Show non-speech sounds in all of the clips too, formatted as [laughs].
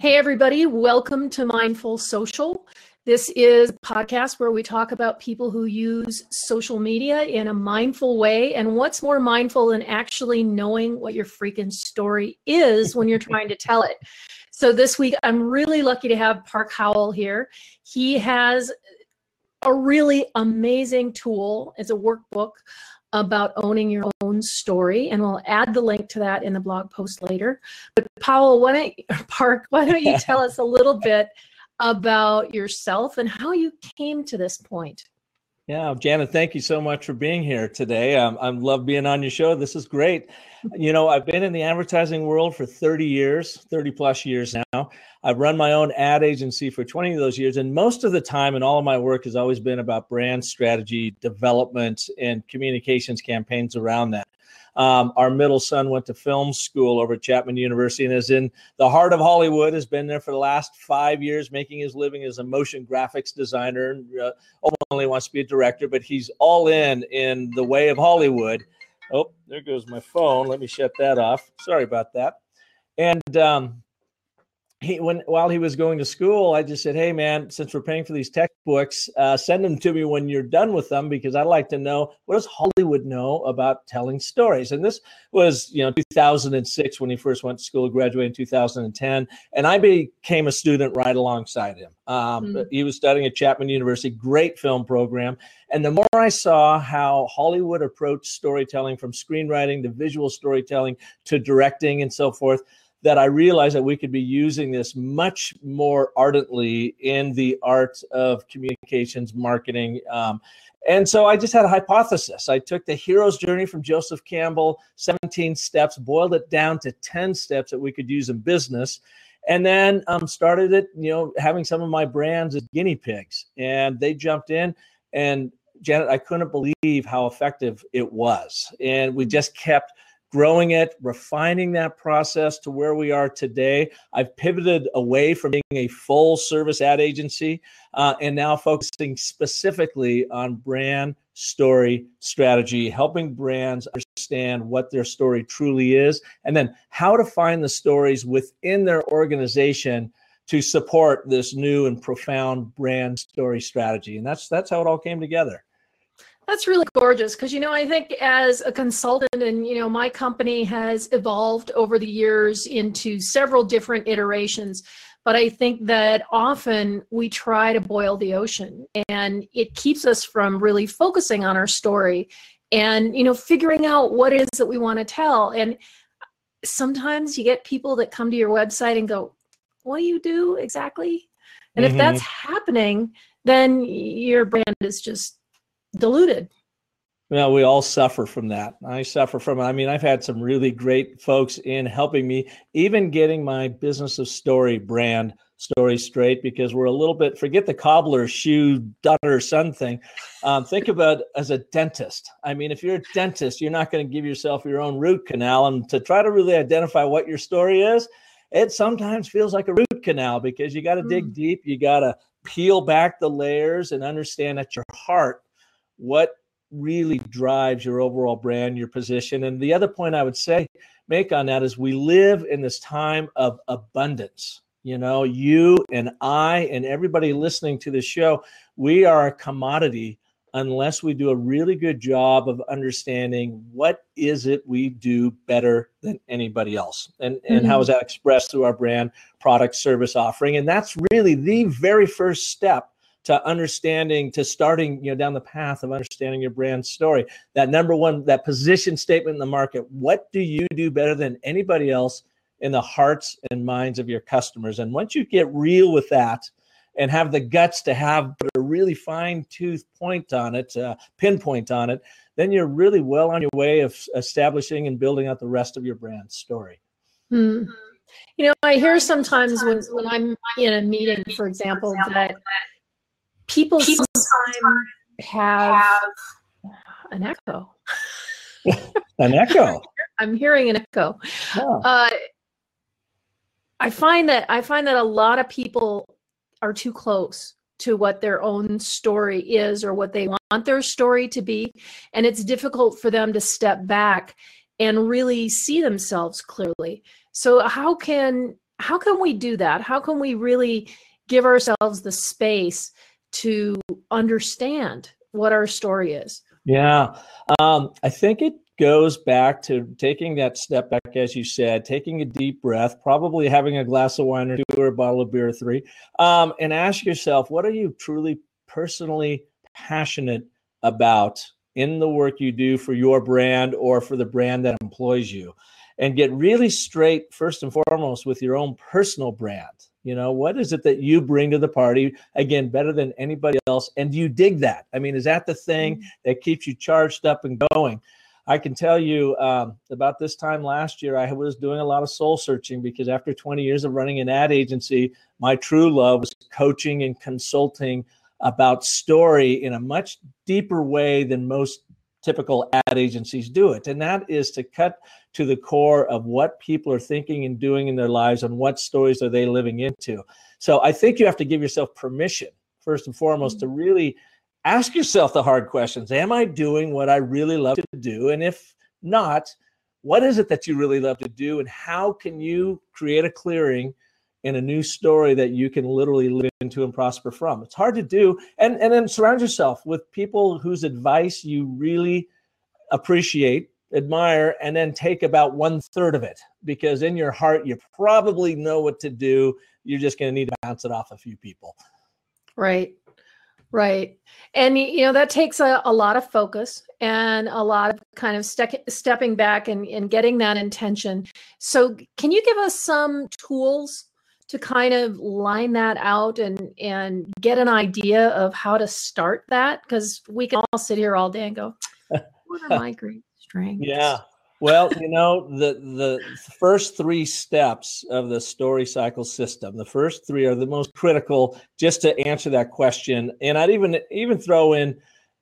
Hey, everybody, welcome to Mindful Social. This is a podcast where we talk about people who use social media in a mindful way. And what's more mindful than actually knowing what your freaking story is when you're trying to tell it? So, this week, I'm really lucky to have Park Howell here. He has a really amazing tool, it's a workbook about owning your own story, and we'll add the link to that in the blog post later. But Powell, why don't [laughs] Park, why don't you tell us a little bit about yourself and how you came to this point? Yeah, Janet, thank you so much for being here today. Um, I love being on your show. This is great. You know, I've been in the advertising world for 30 years, 30 plus years now. I've run my own ad agency for 20 of those years. And most of the time, and all of my work has always been about brand strategy, development, and communications campaigns around that. Um, our middle son went to film school over at Chapman University and is in the heart of Hollywood. Has been there for the last five years, making his living as a motion graphics designer. And uh, only wants to be a director, but he's all in in the way of Hollywood. Oh, there goes my phone. Let me shut that off. Sorry about that. And um, he when while he was going to school, I just said, "Hey, man, since we're paying for these textbooks, uh, send them to me when you're done with them because I'd like to know what does Hollywood know about telling stories." And this was, you know, 2006 when he first went to school, graduated in 2010, and I became a student right alongside him. Um, mm-hmm. He was studying at Chapman University, great film program, and the more I saw how Hollywood approached storytelling, from screenwriting to visual storytelling to directing and so forth that I realized that we could be using this much more ardently in the art of communications marketing. Um, and so I just had a hypothesis. I took the hero's journey from Joseph Campbell, 17 steps, boiled it down to 10 steps that we could use in business. And then um, started it, you know, having some of my brands as guinea pigs. And they jumped in. And Janet, I couldn't believe how effective it was. And we just kept growing it, refining that process to where we are today. I've pivoted away from being a full service ad agency uh, and now focusing specifically on brand story strategy, helping brands understand what their story truly is, and then how to find the stories within their organization to support this new and profound brand story strategy. And that's that's how it all came together. That's really gorgeous because, you know, I think as a consultant, and, you know, my company has evolved over the years into several different iterations. But I think that often we try to boil the ocean and it keeps us from really focusing on our story and, you know, figuring out what it is that we want to tell. And sometimes you get people that come to your website and go, What do you do exactly? And mm-hmm. if that's happening, then your brand is just diluted. Well, we all suffer from that. I suffer from it. I mean, I've had some really great folks in helping me, even getting my business of story brand story straight because we're a little bit forget the cobbler shoe daughter son thing um, think about as a dentist i mean if you're a dentist you're not going to give yourself your own root canal and to try to really identify what your story is it sometimes feels like a root canal because you got to mm. dig deep you got to peel back the layers and understand at your heart what really drives your overall brand, your position. And the other point I would say, make on that is we live in this time of abundance. You know, you and I and everybody listening to the show, we are a commodity unless we do a really good job of understanding what is it we do better than anybody else and, and mm-hmm. how is that expressed through our brand product service offering and that's really the very first step to understanding to starting you know down the path of understanding your brand story. That number one that position statement in the market what do you do better than anybody else in the hearts and minds of your customers? And once you get real with that and have the guts to have a really fine tooth point on it uh, pinpoint on it then you're really well on your way of establishing and building out the rest of your brand story. Hmm. you know i hear sometimes when, when i'm in a meeting for example that people, people sometimes have, have an echo. [laughs] an echo. I'm hearing an echo. Oh. Uh, I find that I find that a lot of people are too close to what their own story is or what they want their story to be, and it's difficult for them to step back and really see themselves clearly. So how can how can we do that? How can we really give ourselves the space to understand what our story is? Yeah, um, I think it goes back to taking that step back, as you said, taking a deep breath, probably having a glass of wine or two or a bottle of beer or three, um, and ask yourself, what are you truly personally passionate about in the work you do for your brand or for the brand that employs you? And get really straight, first and foremost, with your own personal brand. You know, what is it that you bring to the party? Again, better than anybody else. And do you dig that? I mean, is that the thing mm-hmm. that keeps you charged up and going? I can tell you um, about this time last year, I was doing a lot of soul searching because after 20 years of running an ad agency, my true love was coaching and consulting about story in a much deeper way than most typical ad agencies do it. And that is to cut to the core of what people are thinking and doing in their lives and what stories are they living into. So I think you have to give yourself permission, first and foremost, mm-hmm. to really ask yourself the hard questions. Am I doing what I really love to do? And if not, what is it that you really love to do? And how can you create a clearing in a new story that you can literally live into and prosper from? It's hard to do. And, and then surround yourself with people whose advice you really appreciate, admire, and then take about one third of it because in your heart, you probably know what to do. You're just going to need to bounce it off a few people. Right. Right. And, you know, that takes a, a lot of focus and a lot of kind of ste- stepping back and, and getting that intention. So, can you give us some tools to kind of line that out and, and get an idea of how to start that? Because we can all sit here all day and go, [laughs] what are my great strengths? Yeah. Well, you know, the the first three steps of the story cycle system, the first three are the most critical just to answer that question. And I'd even even throw in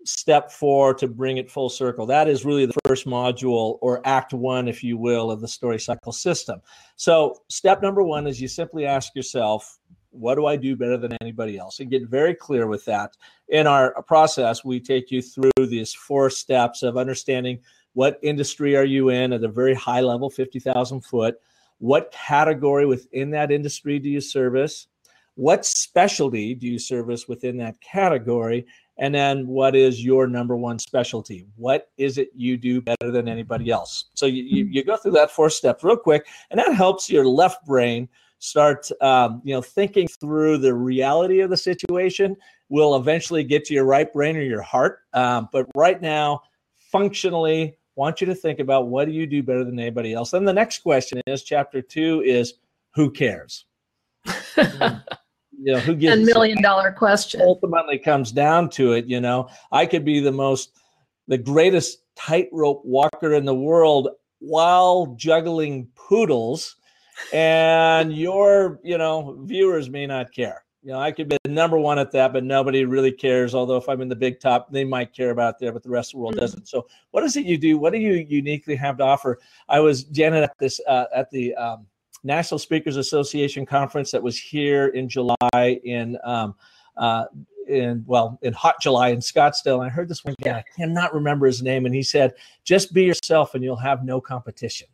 step four to bring it full circle. That is really the first module or act one, if you will, of the story cycle system. So step number one is you simply ask yourself, what do I do better than anybody else? And get very clear with that. In our process, we take you through these four steps of understanding what industry are you in at a very high level, 50,000 foot? What category within that industry do you service? What specialty do you service within that category? And then what is your number one specialty? What is it you do better than anybody else? So you, you, you go through that four steps real quick, and that helps your left brain start um, you know thinking through the reality of the situation will eventually get to your right brain or your heart um, but right now functionally want you to think about what do you do better than anybody else. Then the next question is chapter two is who cares? [laughs] you know, who gives a million dollar question ultimately comes down to it. You know, I could be the most, the greatest tightrope walker in the world while juggling poodles, and your, you know, viewers may not care. You know, I could be the number one at that, but nobody really cares. Although if I'm in the big top, they might care about there, but the rest of the world mm-hmm. doesn't. So, what is it you do? What do you uniquely have to offer? I was Janet at this uh, at the um, National Speakers Association conference that was here in July in um, uh, in well in hot July in Scottsdale. And I heard this one guy, I cannot remember his name, and he said, "Just be yourself, and you'll have no competition."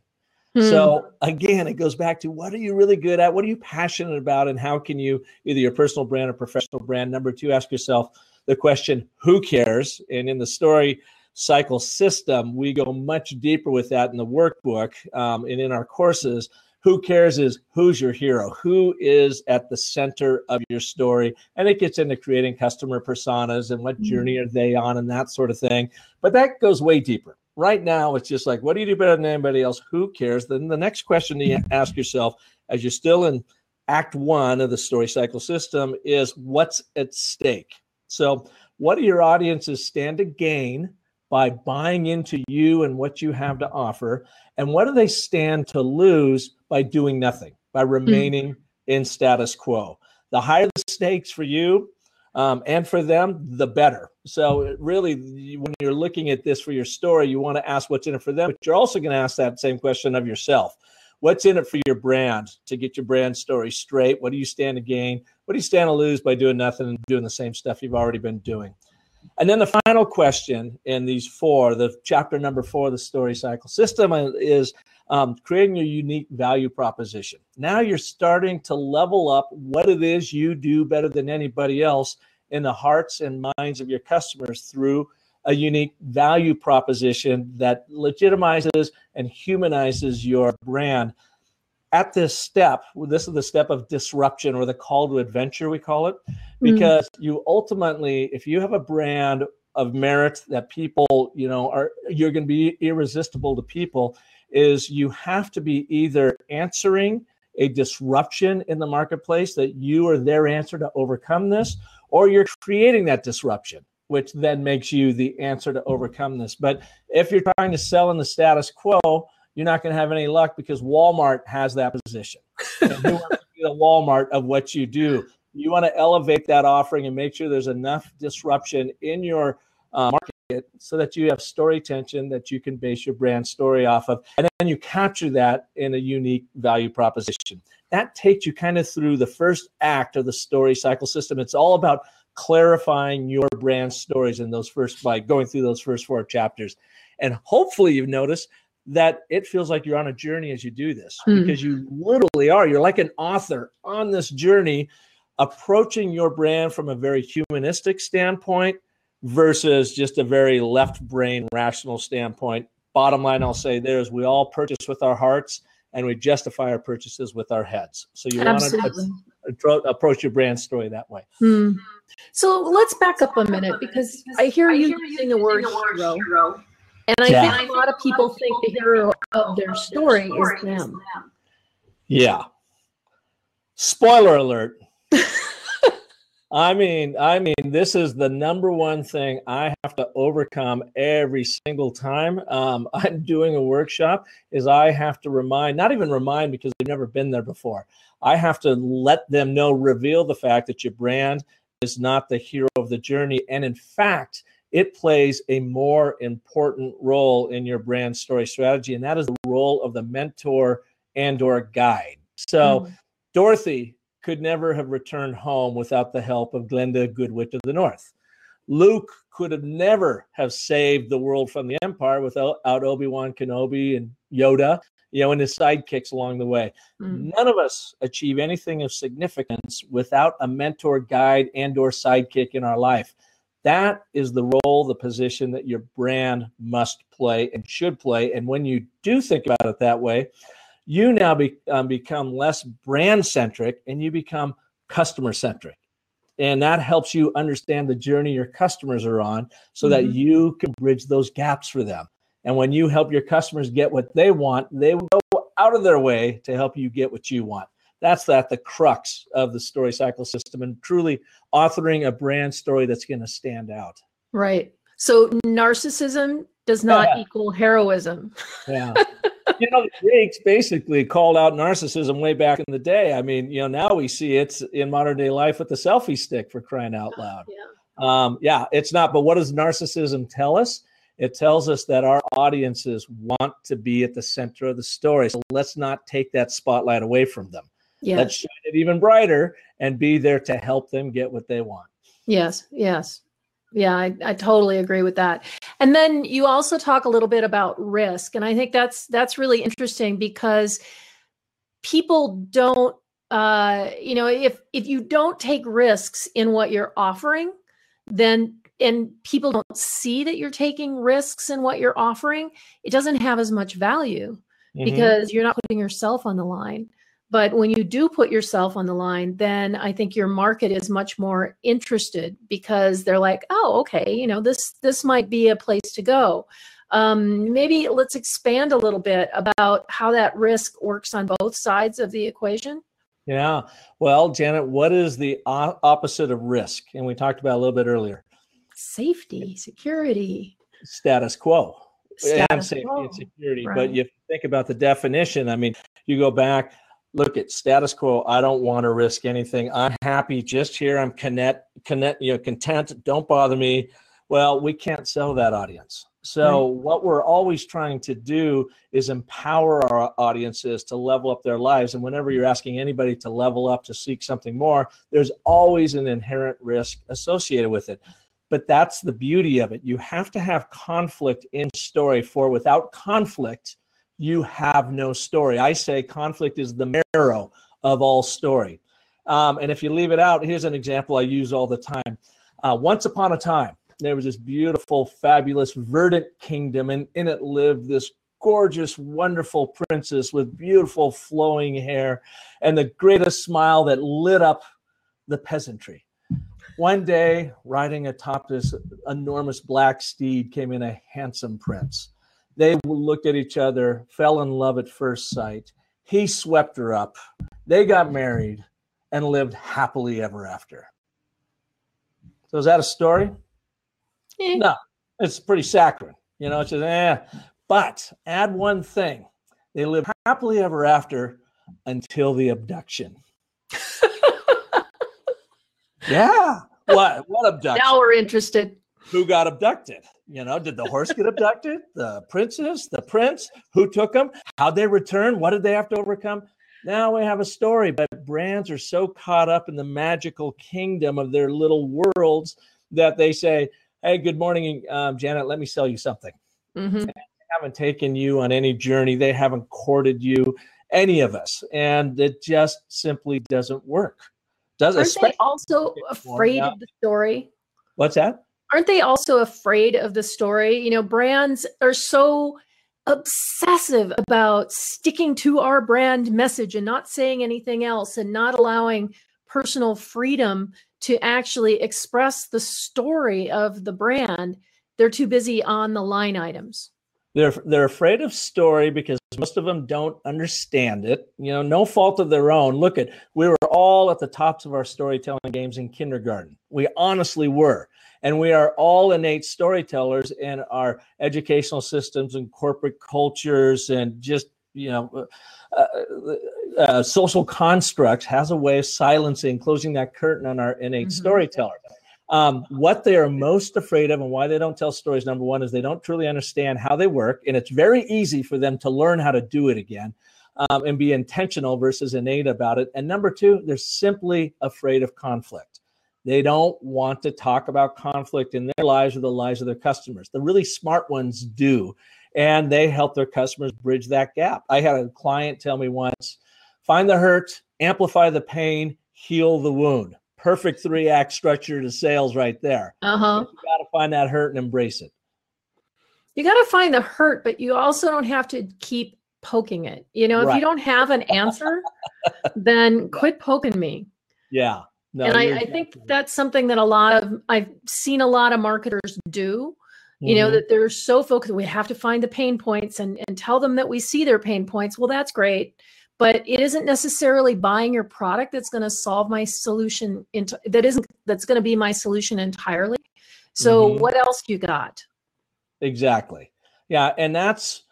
So hmm. again, it goes back to what are you really good at? What are you passionate about? And how can you either your personal brand or professional brand? Number two, ask yourself the question, who cares? And in the story cycle system, we go much deeper with that in the workbook um, and in our courses. Who cares is who's your hero? Who is at the center of your story? And it gets into creating customer personas and what journey mm-hmm. are they on and that sort of thing. But that goes way deeper right now it's just like what do you do better than anybody else who cares then the next question you ask yourself as you're still in act one of the story cycle system is what's at stake so what do your audiences stand to gain by buying into you and what you have to offer and what do they stand to lose by doing nothing by hmm. remaining mm-hmm. in status quo the higher the stakes for you um, and for them, the better. So, really, when you're looking at this for your story, you want to ask what's in it for them, but you're also going to ask that same question of yourself. What's in it for your brand to get your brand story straight? What do you stand to gain? What do you stand to lose by doing nothing and doing the same stuff you've already been doing? And then the final question in these four, the chapter number four, of the story cycle system, uh, is um, creating a unique value proposition. Now you're starting to level up what it is you do better than anybody else in the hearts and minds of your customers through a unique value proposition that legitimizes and humanizes your brand. At this step, this is the step of disruption or the call to adventure, we call it, hmm. because mm. you ultimately, if you have a brand of merit that people, you know, are you're going to be irresistible to people, is you have to be either answering a disruption in the marketplace that you are their answer to overcome this, or you're creating that disruption which then makes you the answer to overcome this. But if you're trying to sell in the status quo, you're not going to have any luck because Walmart has that position. You want to be the Walmart of what you do. You want to elevate that offering and make sure there's enough disruption in your uh, market so that you have story tension that you can base your brand story off of. And then you capture that in a unique value proposition. That takes you kind of through the first act of the story cycle system. It's all about clarifying your brand stories in those first by going through those first four chapters and hopefully you've noticed that it feels like you're on a journey as you do this mm. because you literally are you're like an author on this journey approaching your brand from a very humanistic standpoint versus just a very left brain rational standpoint bottom line i'll say there is we all purchase with our hearts and we justify our purchases with our heads so you Absolutely. want to approach your brand story that way. Hmm. So let's back up a minute because I hear you using the word hero. And I yeah. think a lot of people think the hero of their story is them. Yeah. Spoiler alert. [laughs] I mean, I mean, this is the number one thing I have to overcome every single time um, [laughs] I'm doing a workshop. Is I have to remind, not even remind because they've never been there before. I have to let them know, reveal the fact that your brand is not the hero of the journey, and in fact, it plays a more important role in your brand story strategy, and that is the role of the mentor and/or guide. So, mm. Dorothy could never have returned home without the help of Glinda Goodwitch of the North. Luke could have never have saved the world from the Empire without Obi-Wan Kenobi and Yoda, you know, and his sidekicks along the way. Mm. None of us achieve anything of significance without a mentor, guide, and or sidekick in our life. That is the role, the position that your brand must play and should play. And when you do think about it that way, you now be, um, become less brand centric and you become customer centric. And that helps you understand the journey your customers are on so mm-hmm. that you can bridge those gaps for them. And when you help your customers get what they want, they will go out of their way to help you get what you want. That's that the crux of the story cycle system and truly authoring a brand story that's going to stand out. Right. So narcissism does not yeah. equal heroism. Yeah. [laughs] you know, the Greeks basically called out narcissism way back in the day. I mean, you know, now we see it's in modern day life with the selfie stick for crying out loud. Yeah. Um, yeah, it's not. But what does narcissism tell us? It tells us that our audiences want to be at the center of the story. So let's not take that spotlight away from them. Yes. Let's shine it even brighter and be there to help them get what they want. Yes, yes. Yeah, I, I totally agree with that. And then you also talk a little bit about risk. And I think that's that's really interesting because people don't uh, you know, if if you don't take risks in what you're offering, then and people don't see that you're taking risks in what you're offering, it doesn't have as much value mm-hmm. because you're not putting yourself on the line. But when you do put yourself on the line, then I think your market is much more interested because they're like, oh, okay, you know, this this might be a place to go. Um, maybe let's expand a little bit about how that risk works on both sides of the equation. Yeah. Well, Janet, what is the opposite of risk? And we talked about a little bit earlier. Safety, security, status quo. Status and safety quo. and security. Right. But you think about the definition. I mean, you go back look at status quo. I don't want to risk anything. I'm happy just here. I'm connect connect you know content. Don't bother me. Well we can't sell that audience. So right. what we're always trying to do is empower our audiences to level up their lives. And whenever you're asking anybody to level up to seek something more there's always an inherent risk associated with it. But that's the beauty of it. You have to have conflict in story, for without conflict, you have no story. I say conflict is the marrow of all story. Um, and if you leave it out, here's an example I use all the time. Uh, once upon a time, there was this beautiful, fabulous, verdant kingdom, and in it lived this gorgeous, wonderful princess with beautiful flowing hair and the greatest smile that lit up the peasantry. One day, riding atop this enormous black steed, came in a handsome prince. They looked at each other, fell in love at first sight. He swept her up. They got married and lived happily ever after. So, is that a story? Eh. No, it's pretty saccharine. You know, it's just, eh. But add one thing they lived happily ever after until the abduction. [laughs] yeah. What? What abduction? Now we're interested. Who got abducted? You know, did the horse get abducted? The princess? The prince? Who took them? How'd they return? What did they have to overcome? Now we have a story, but brands are so caught up in the magical kingdom of their little worlds that they say, Hey, good morning, um, Janet. Let me sell you something. Mm-hmm. haven't taken you on any journey. They haven't courted you, any of us, and it just simply doesn't work. Does Aren't they also afraid of the story? what's that? Aren't they also afraid of the story? You know, brands are so obsessive about sticking to our brand message and not saying anything else and not allowing personal freedom to actually express the story of the brand. They're too busy on the line items. They're they're afraid of story because most of them don't understand it. You know, no fault of their own. Look at we were all at the tops of our storytelling games in kindergarten. We honestly were. And we are all innate storytellers in our educational systems and corporate cultures and just, you know, uh, uh, social constructs has a way of silencing, closing that curtain on our innate Mhm. storyteller. Um, what they are most afraid of and why they don't tell stories, number one, is they don't truly understand how they work. And it's very easy for them to learn how to do it again um, and be intentional versus innate about it. And number two, they're simply afraid of conflict. They don't want to talk about conflict in their lives or the lives of their customers. The really smart ones do. And they help their customers bridge that gap. I had a client tell me once find the hurt, amplify the pain, heal the wound perfect three act structure to sales right there. Uh huh. You got to find that hurt and embrace it. You got to find the hurt, but you also don't have to keep poking it. You know, if you don't have an answer, then [laughs] quit poking me. Yeah. No, and I, I think that's something that a lot of I've seen a lot of marketers do. You know, Mhm. that they're so focused, we have to find the pain points and, and tell them that we see their pain points. Well, that's great. But it isn't necessarily buying your product that's going to solve my solution into that isn't that's going to be my solution entirely. So Mhm. what else you got? Exactly. Yeah. And that's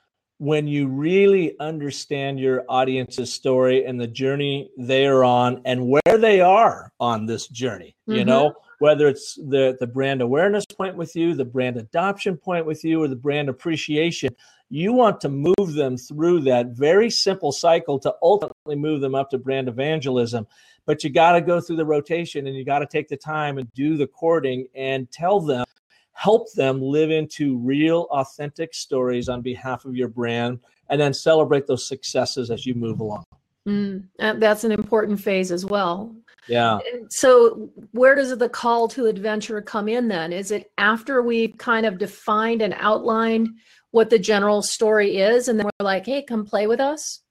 when you really understand your audience's story and the journey they are on and where they are on this journey. You Mhm. know, whether it's the, the brand awareness point with you, the brand adoption point with you, or the brand appreciation, you want to move them through that very simple cycle to ultimately move them up to brand evangelism. But you got to go through the rotation and you got to take the time and do the courting and tell them help them live into real, authentic stories on behalf of your brand, and then celebrate those successes as you move along. Mm, uh, that's an important phase as well. Yeah. So, where does the call to adventure come in then? Is it after we've kind of defined and outlined what the general story is, and then we're like, hey, come play with us?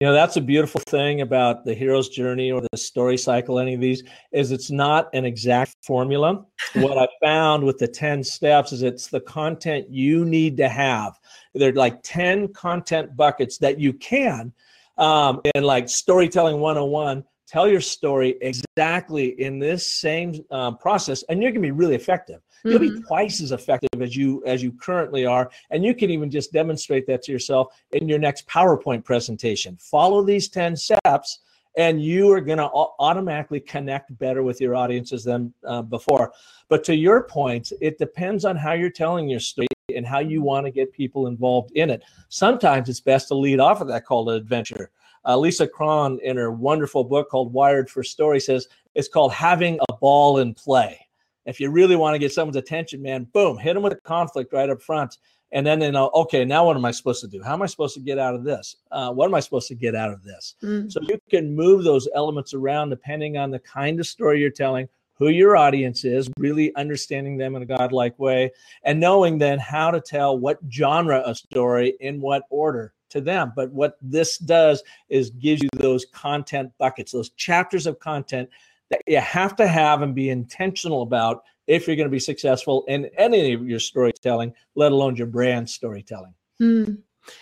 You know, that's a beautiful thing about the hero's journey or the story cycle, any of these, is it's not an exact formula. what I found with the 10 steps is it's the content you need to have. There are like 10 content buckets that you can, um, and like storytelling 101, tell your story exactly in this same um, process, and you're going to be really effective. You'll be Mhm. twice as effective as you as you currently are, and you can even just demonstrate that to yourself in your next PowerPoint presentation. Follow these 10 steps and you are going to automatically connect better with your audiences than uh, before. But to your point, it depends on how you're telling your story and how you want to get people involved in it. Sometimes it's best to lead off of that call to adventure. Uh, Lisa Cron, in her wonderful book called Wired for Story, says it's called having a ball in play. If you really want to get someone's attention, man, boom, hit them with a conflict right up front. And then they know, okay, now what am I supposed to do? How am I supposed to get out of this? Uh, what am I supposed to get out of this? Mm. So you can move those elements around depending on the kind of story you're telling, who your audience is, really understanding them in a godlike way, and knowing then how to tell what genre of story in what order to them. But what this does is gives you those content buckets, those chapters of content that you have to have and be intentional about if you're going to be successful in any of your storytelling, let alone your brand storytelling. Mm.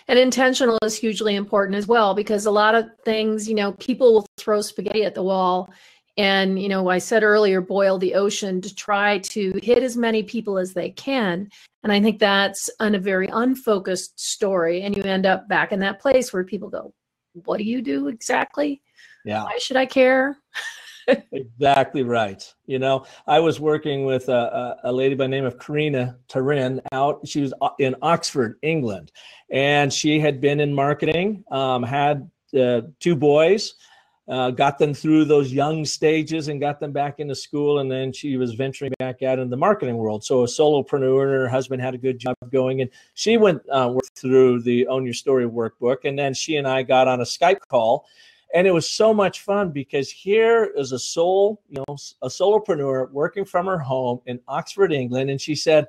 And intentional is hugely important as well because a lot of things, you know, people will throw spaghetti at the wall and you know i said earlier boil the ocean to try to hit as many people as they can. And i think that's a very unfocused story. And you end up back in that place where people go what do you do exactly? Yeah. Why should i care? [laughs] Exactly right. You know i was working with a, a, lady by name of karina tarin out she was in oxford england. And she had been in marketing um, had uh, two boys uh, got them through those young stages and got them back into school. And then she was venturing back out in the marketing world. So a solopreneur and her husband had a good job going. And she went uh, through the Own Your Story workbook. And then she and I got on a Skype call. And it was so much fun because here is a soul, you know, a solopreneur working from her home in Oxford, England. And she said,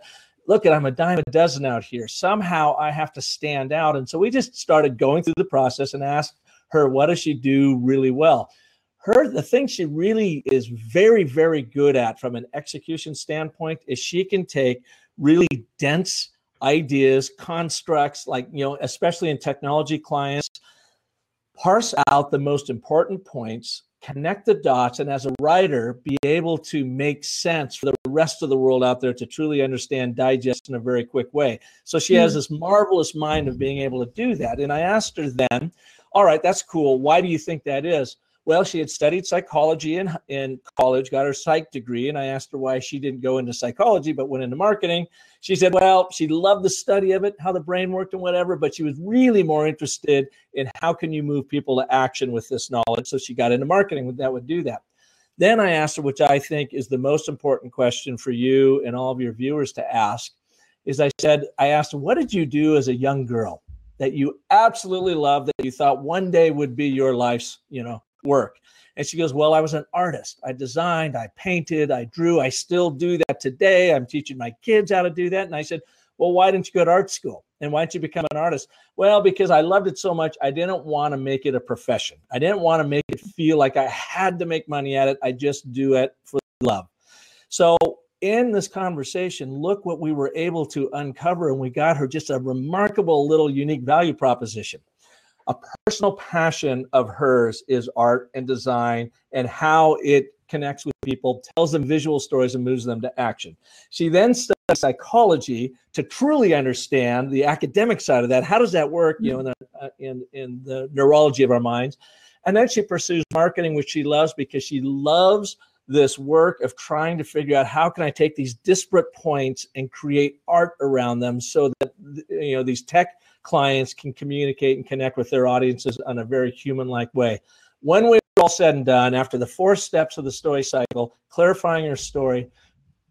look at i'm a dime a dozen out here somehow i have to stand out and so we just started going through the process and asked her what does she do really well? Her the thing she really is very very good at from an execution standpoint is she can take really dense ideas constructs like you know especially in technology clients parse out the most important points connect the dots and as a writer be able to make sense for the rest of the world out there to truly understand digest in a very quick way. So she has hmm. this marvelous mind of being able to do that. And i asked her then all right, that's cool. Why do you think that is? Well, she had studied psychology in, in college, got her psych degree, and I asked her why she didn't go into psychology but went into marketing. She said, well, she loved the study of it, how the brain worked and whatever, but she was really more interested in how can you move people to action with this knowledge. So she got into marketing that would do that. Then I asked her, which I think is the most important question for you and all of your viewers to ask, is I said, I asked, what did you do as a young girl? That you absolutely love that you thought one day would be your life's, you know, work? And she goes, Well, I was an artist. I designed, I painted, I drew. I still do that today. I'm teaching my kids how to do that. And I said, Well, why didn't you go to art school? And why didn't you become an artist? Well, because I loved it so much. I didn't want to make it a profession. I didn't want to make it feel like I had to make money at it. I just do it for love. So in this conversation, look what we were able to uncover, and we got her just a remarkable little unique value proposition. A personal passion of hers is art and design and how it connects with people, tells them visual stories, and moves them to action. She then studied psychology to truly understand the academic side of that. How does that work? You know, in the, uh, in, in the neurology of our minds. And then she pursues marketing, which she loves because she loves this work of trying to figure out how can I take these disparate points and create art around them so that you know these tech clients can communicate and connect with their audiences on a very human-like way. When we're all said and done, after the four steps of the story cycle, clarifying your story,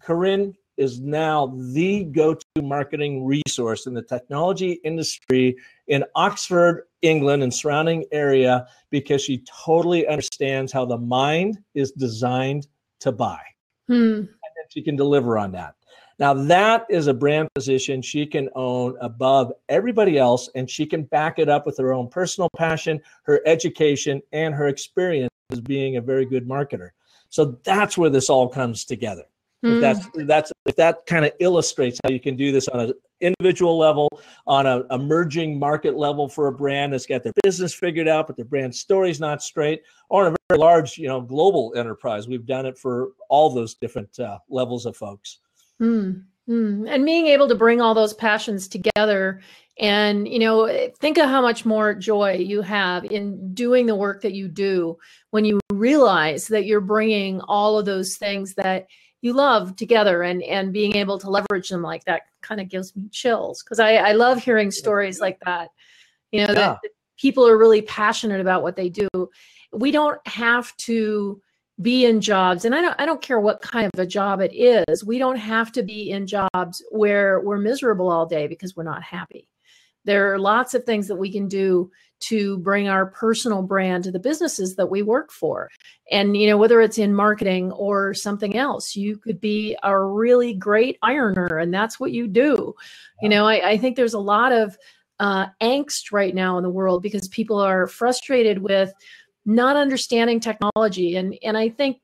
Corinne is now the go-to marketing resource in the technology industry in Oxford, England, and surrounding area because she totally understands how the mind is designed to buy. Hmm. And she can deliver on that. Now, that is a brand position she can own above everybody else, and she can back it up with her own personal passion, her education, and her experience as being a very good marketer. So that's where this all comes together. Mm. If that's that's if that kind of illustrates how you can do this on an individual level, on a emerging market level for a brand that's got their business figured out, but their brand story's not straight, or in a very large, you know, global enterprise. We've done it for all those different uh, levels of folks. Mm. Mm. And being able to bring all those passions together and you know think of how much more joy you have in doing the work that you do when you realize that you're bringing all of those things that you love together and and being able to leverage them like that kind of gives me chills because I, I love hearing stories like that you know yeah. that, that people are really passionate about what they do we don't have to be in jobs and I don't I don't care what kind of a job it is. We don't have to be in jobs where we're miserable all day because we're not happy. There are lots of things that we can do to bring our personal brand to the businesses that we work for. And you know whether it's in marketing or something else, you could be a really great ironer and that's what you do. You know, I, I think there's a lot of uh, angst right now in the world because people are frustrated with not understanding technology. And, and I think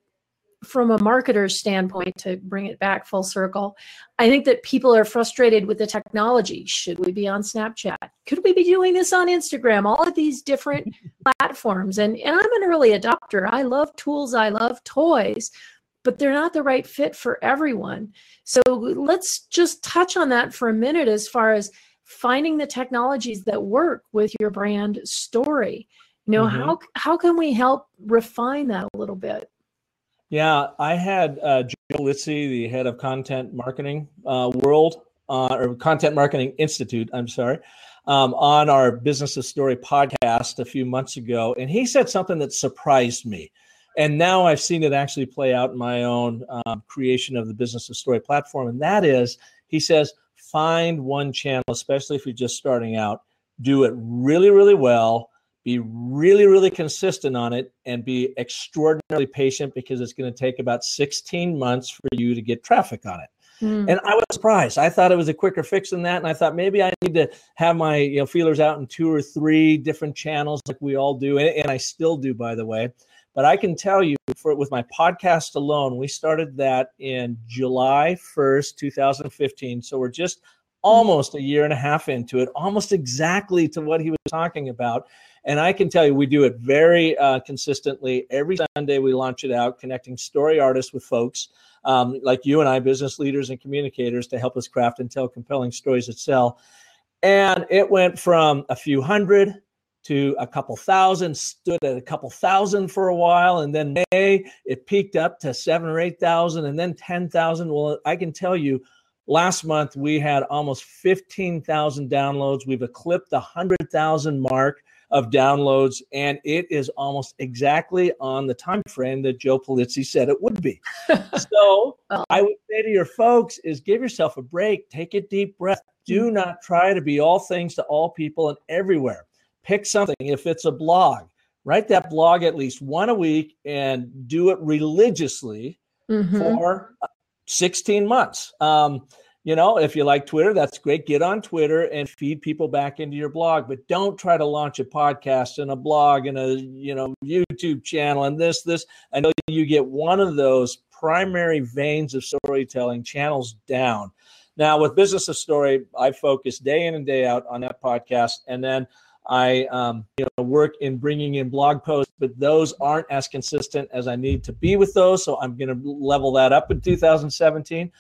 from a marketer's standpoint, to bring it back full circle, I think that people are frustrated with the technology. Should we be on Snapchat? Could we be doing this on Instagram? All of these different [laughs] platforms. And, and I'm an early adopter. I love tools, I love toys, but they're not the right fit for everyone. So let's just touch on that for a minute as far as finding the technologies that work with your brand story you know mm-hmm. how how can we help refine that a little bit yeah i had uh, joe Pulizzi, the head of content marketing uh, world uh, or content marketing institute i'm sorry um, on our business of story podcast a few months ago and he said something that surprised me. And now i've seen it actually play out in my own um, creation of the business of story platform and that is he says find one channel especially if you're just starting out. Do it really really well be really, really consistent on it and be extraordinarily patient because it's going to take about 16 months for you to get traffic on it. Mm. And I was surprised. I thought it was a quicker fix than that. And I thought maybe I need to have my you know feelers out in two or three different channels like we all do. And, and I still do, by the way. But I can tell you for with my podcast alone, we started that in July 1st, 2015. So we're just almost a year and a half into it, almost exactly to what he was talking about. And I can tell you, we do it very uh, consistently. Every Sunday, we launch it out, connecting story artists with folks um, like you and I, business leaders and communicators, to help us craft and tell compelling stories that sell. And it went from a few hundred to a couple thousand, stood at a couple thousand for a while, and then May it peaked up to seven or eight thousand, and then ten thousand. Well, I can tell you, last month we had almost fifteen thousand downloads. We've eclipsed the hundred thousand mark of downloads, and it is almost exactly on the time frame that Joe Pulizzi said it would be. [laughs] so well, I would say to your folks is give yourself a break, take a deep breath. Do mm-hmm. not try to be all things to all people and everywhere. Pick something. If it's a blog, write that blog at least one a week and do it religiously mm-hmm. for 16 months. Um, you know, if you like Twitter, that's great. Get on Twitter and feed people back into your blog, but don't try to launch a podcast and a blog and a, you know, YouTube channel and this, this. I know you get one of those primary veins of storytelling channels down. Now, with Business of Story, I focus day in and day out on that podcast. And then I um, you know work in bringing in blog posts, but those aren't as consistent as I need to be with those. So I'm going to level that up in 2017.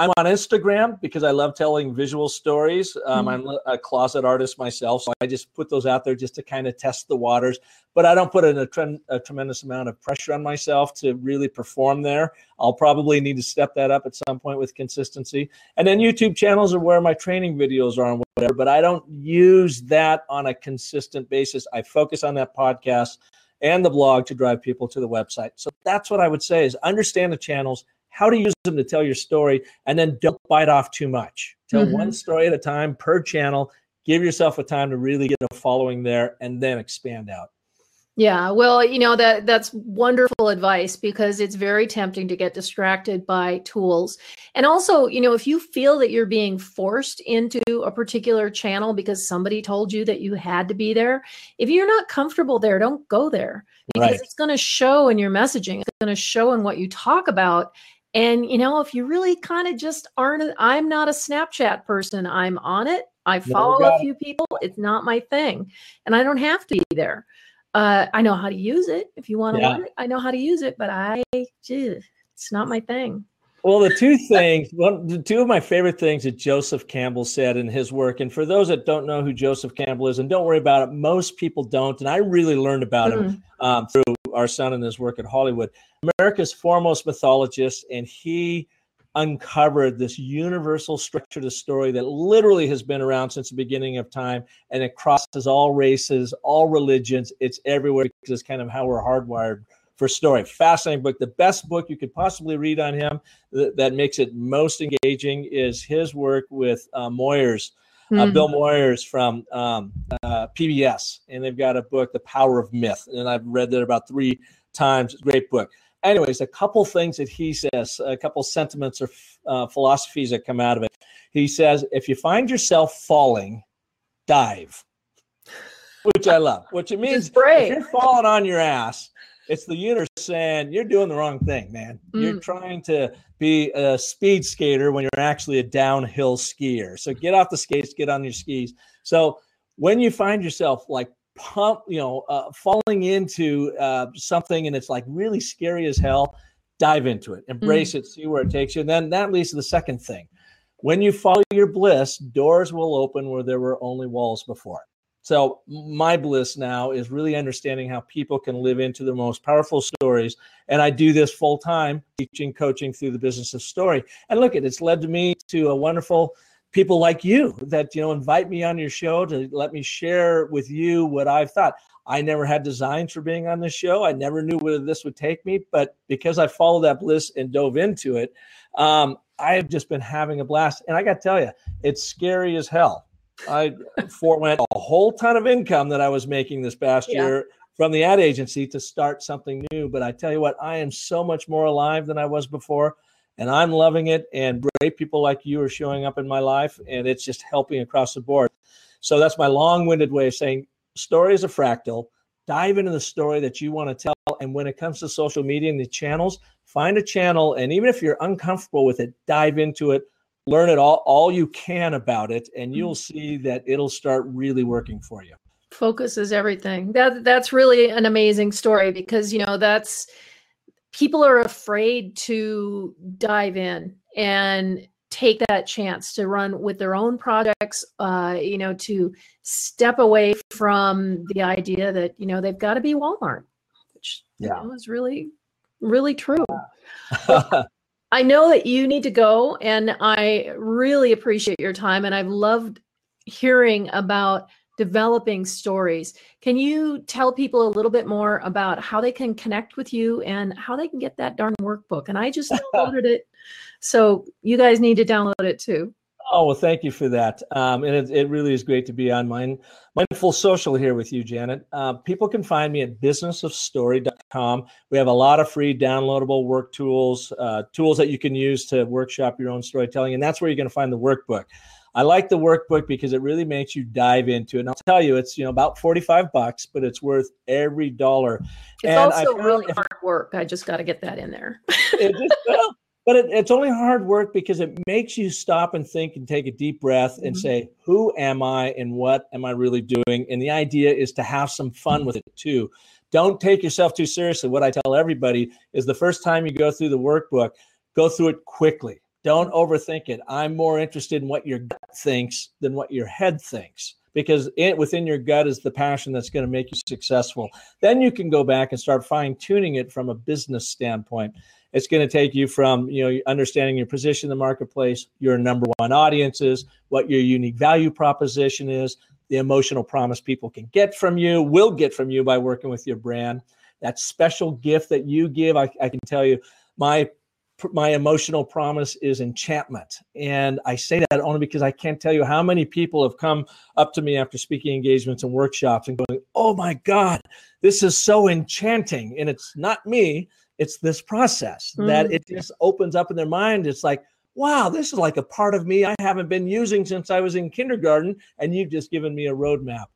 I'm on Instagram because I love telling visual stories. Um, mm-hmm. I'm a closet artist myself, so I just put those out there just to kind of test the waters. But I don't put in a, tre- a, tremendous amount of pressure on myself to really perform there. I'll probably need to step that up at some point with consistency. And then YouTube channels are where my training videos are and whatever. But I don't use that on a consistent basis. I focus on that podcast and the blog to drive people to the website. So that's what I would say: is understand the channels how to use them to tell your story, and then don't bite off too much. Tell mm-hmm. one story at a time per channel. Give yourself a time to really get a following there, and then expand out. Yeah, well, you know that that's wonderful advice because it's very tempting to get distracted by tools. And also, you know, if you feel that you're being forced into a particular channel because somebody told you that you had to be there, if you're not comfortable there, don't go there because right. it's going to show in your messaging. It's going to show in what you talk about and, you know, if you really kind of just aren't, I'm not a Snapchat person, I'm on it. I follow a few people. It's not my thing. And I don't have to be there. Uh, I know how to use it. If you want to yeah. learn it, I know how to use it, but I, geez, it's not my thing. Well, the two things, one, the two of my favorite things that Joseph Campbell said in his work, and for those that don't know who Joseph Campbell is, and don't worry about it, most people don't, and I really learned about mm-hmm. him um, through our son and his work at Hollywood. America's foremost mythologist, and he uncovered this universal structure to story that literally has been around since the beginning of time, and it crosses all races, all religions. It's everywhere because it's kind of how we're hardwired for story. Fascinating book. The best book you could possibly read on him that, that makes it most engaging is his work with uh, Moyers. Uh, mm. Bill Moyers from um, uh, PBS, and they've got a book, The Power of Myth, and I've read that about three times. Great book. Anyways, a couple things that he says, a couple sentiments or uh, philosophies that come out of it. He says, if you find yourself falling, dive, which I love. Which it means if you're falling on your ass, it's the universe saying you're doing the wrong thing, man. Mm. You're trying to be a speed skater when you're actually a downhill skier. So get off the skates, get on your skis. So when you find yourself like pump, you know, uh, falling into uh, something and it's like really scary as hell, dive into it, embrace mm. it, see where it takes you. And then that leads to the second thing. When you follow your bliss, doors will open where there were only walls before. So my bliss now is really understanding how people can live into the most powerful stories. And I do this full time, teaching, coaching through the business of story. And look, at it's led to me to a wonderful people like you that you know invite me on your show to let me share with you what I've thought. I never had designs for being on this show. I never knew where this would take me, but because I followed that bliss and dove into it, um, I've just been having a blast. And I got to tell you, it's scary as hell I forewent a whole ton of income that I was making this past yeah. year from the ad agency to start something new. But I tell you what, I am so much more alive than I was before, and I'm loving it. And great people like you are showing up in my life, and it's just helping across the board. So that's my long-winded way of saying story is a fractal. Dive into the story that you want to tell. And when it comes to social media and the channels, find a channel. And even if you're uncomfortable with it, dive into it learn it all all you can about it and you'll mm. see that it'll start really working for you focus is everything that that's really an amazing story because you know that's people are afraid to dive in and take that chance to run with their own projects uh, you know to step away from the idea that you know they've got to be walmart which yeah. you know, is really really true [laughs] [laughs] I know that you need to go, and I really appreciate your time. And I've loved hearing about developing stories. Can you tell people a little bit more about how they can connect with you and how they can get that darn workbook? And I just [laughs] downloaded it. So you guys need to download it too. Oh, well, thank you for that. Um, and it, it, really is great to be on Mind, Mindful Social here with you, Janet. Uh, people can find me at businessofstory.com. We have a lot of free downloadable work tools, uh, tools that you can use to workshop your own storytelling. And that's where you're going to find the workbook. I like the workbook because it really makes you dive into it. And I'll tell you, it's you know about 45 bucks, but it's worth every dollar. It's and also really hard work. I just got to get that in there. it just, well, but it, it's only hard work because it makes you stop and think and take a deep breath and mm-hmm. say, who am I and what am I really doing? And the idea is to have some fun with it too. Don't take yourself too seriously. What I tell everybody is the first time you go through the workbook, go through it quickly. Don't overthink it. I'm more interested in what your gut thinks than what your head thinks because it within your gut is the passion that's going to make you successful. Then you can go back and start fine tuning it from a business standpoint. It's going to take you from you know understanding your position in the marketplace, your number one audiences, what your unique value proposition is, the emotional promise people can get from you, will get from you by working with your brand. That special gift that you give, I, I can tell you, my my emotional promise is enchantment. And I say that only because I can't tell you how many people have come up to me after speaking engagements and workshops and going, Oh my God, this is so enchanting. And it's not me, it's this process mm-hmm. that it just opens up in their mind. It's like, wow, this is like a part of me I haven't been using since I was in kindergarten, and you've just given me a roadmap.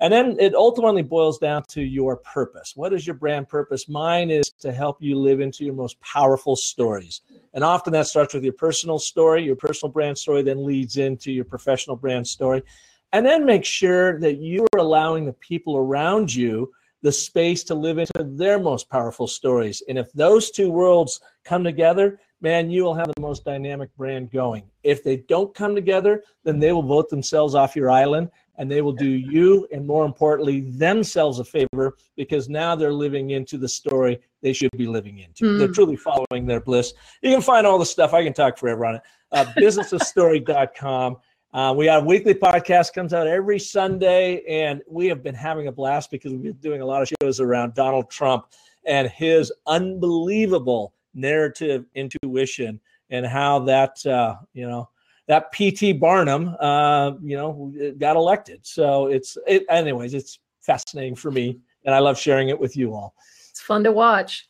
And then it ultimately boils down to your purpose. What is your brand purpose? Mine is to help you live into your most powerful stories. And often that starts with your personal story, your personal brand story, then leads into your professional brand story. And then make sure that you are allowing the people around you the space to live into their most powerful stories. And if those two worlds come together, man, you will have the most dynamic brand going. If they don't come together, then they will vote themselves off your island and they will do you and more importantly themselves a favor because now they're living into the story they should be living into. Mm. They're truly following their bliss. You can find all the stuff. I can talk forever on it. Uh, businessofstory.com. Uh, we have a weekly podcast comes out every Sunday, and we have been having a blast because we've been doing a lot of shows around Donald Trump and his unbelievable narrative intuition and how that uh, you know that PT Barnum uh, you know got elected. So it's it, anyways, it's fascinating for me, and I love sharing it with you all. It's fun to watch.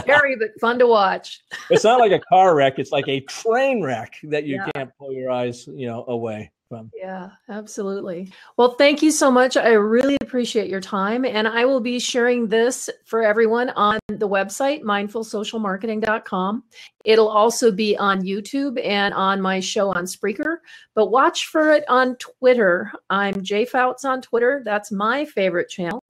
Scary but fun to watch. it's not like a car wreck; it's like a train wreck that you yeah. can't pull your eyes you know away. Yeah, absolutely. Well, thank you so much. I really appreciate your time. And I will be sharing this for everyone on the website, mindfulsocialmarketing.com. It'll also be on YouTube and on my show on Spreaker. But watch for it on Twitter. I'm Jay Fouts on Twitter. That's my favorite channel.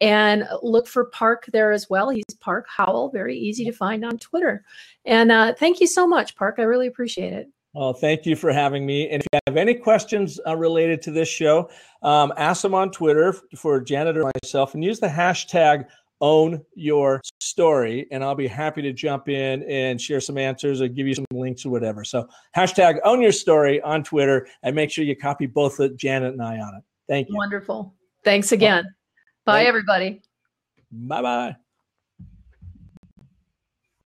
And look for Park there as well. He's Park Howell, very easy to find on Twitter. And uh, thank you so much, Park. I really appreciate it. Well, thank you for having me. And if you have any questions uh, related to this show, um, ask them on Twitter for Janet or myself and use the hashtag own your story. And I'll be happy to jump in and share some answers or give you some links or whatever. So hashtag own your story on Twitter and make sure you copy both Janet and I on it. Thank you. Wonderful. Thanks again. Bye, Bye everybody. Bye bye.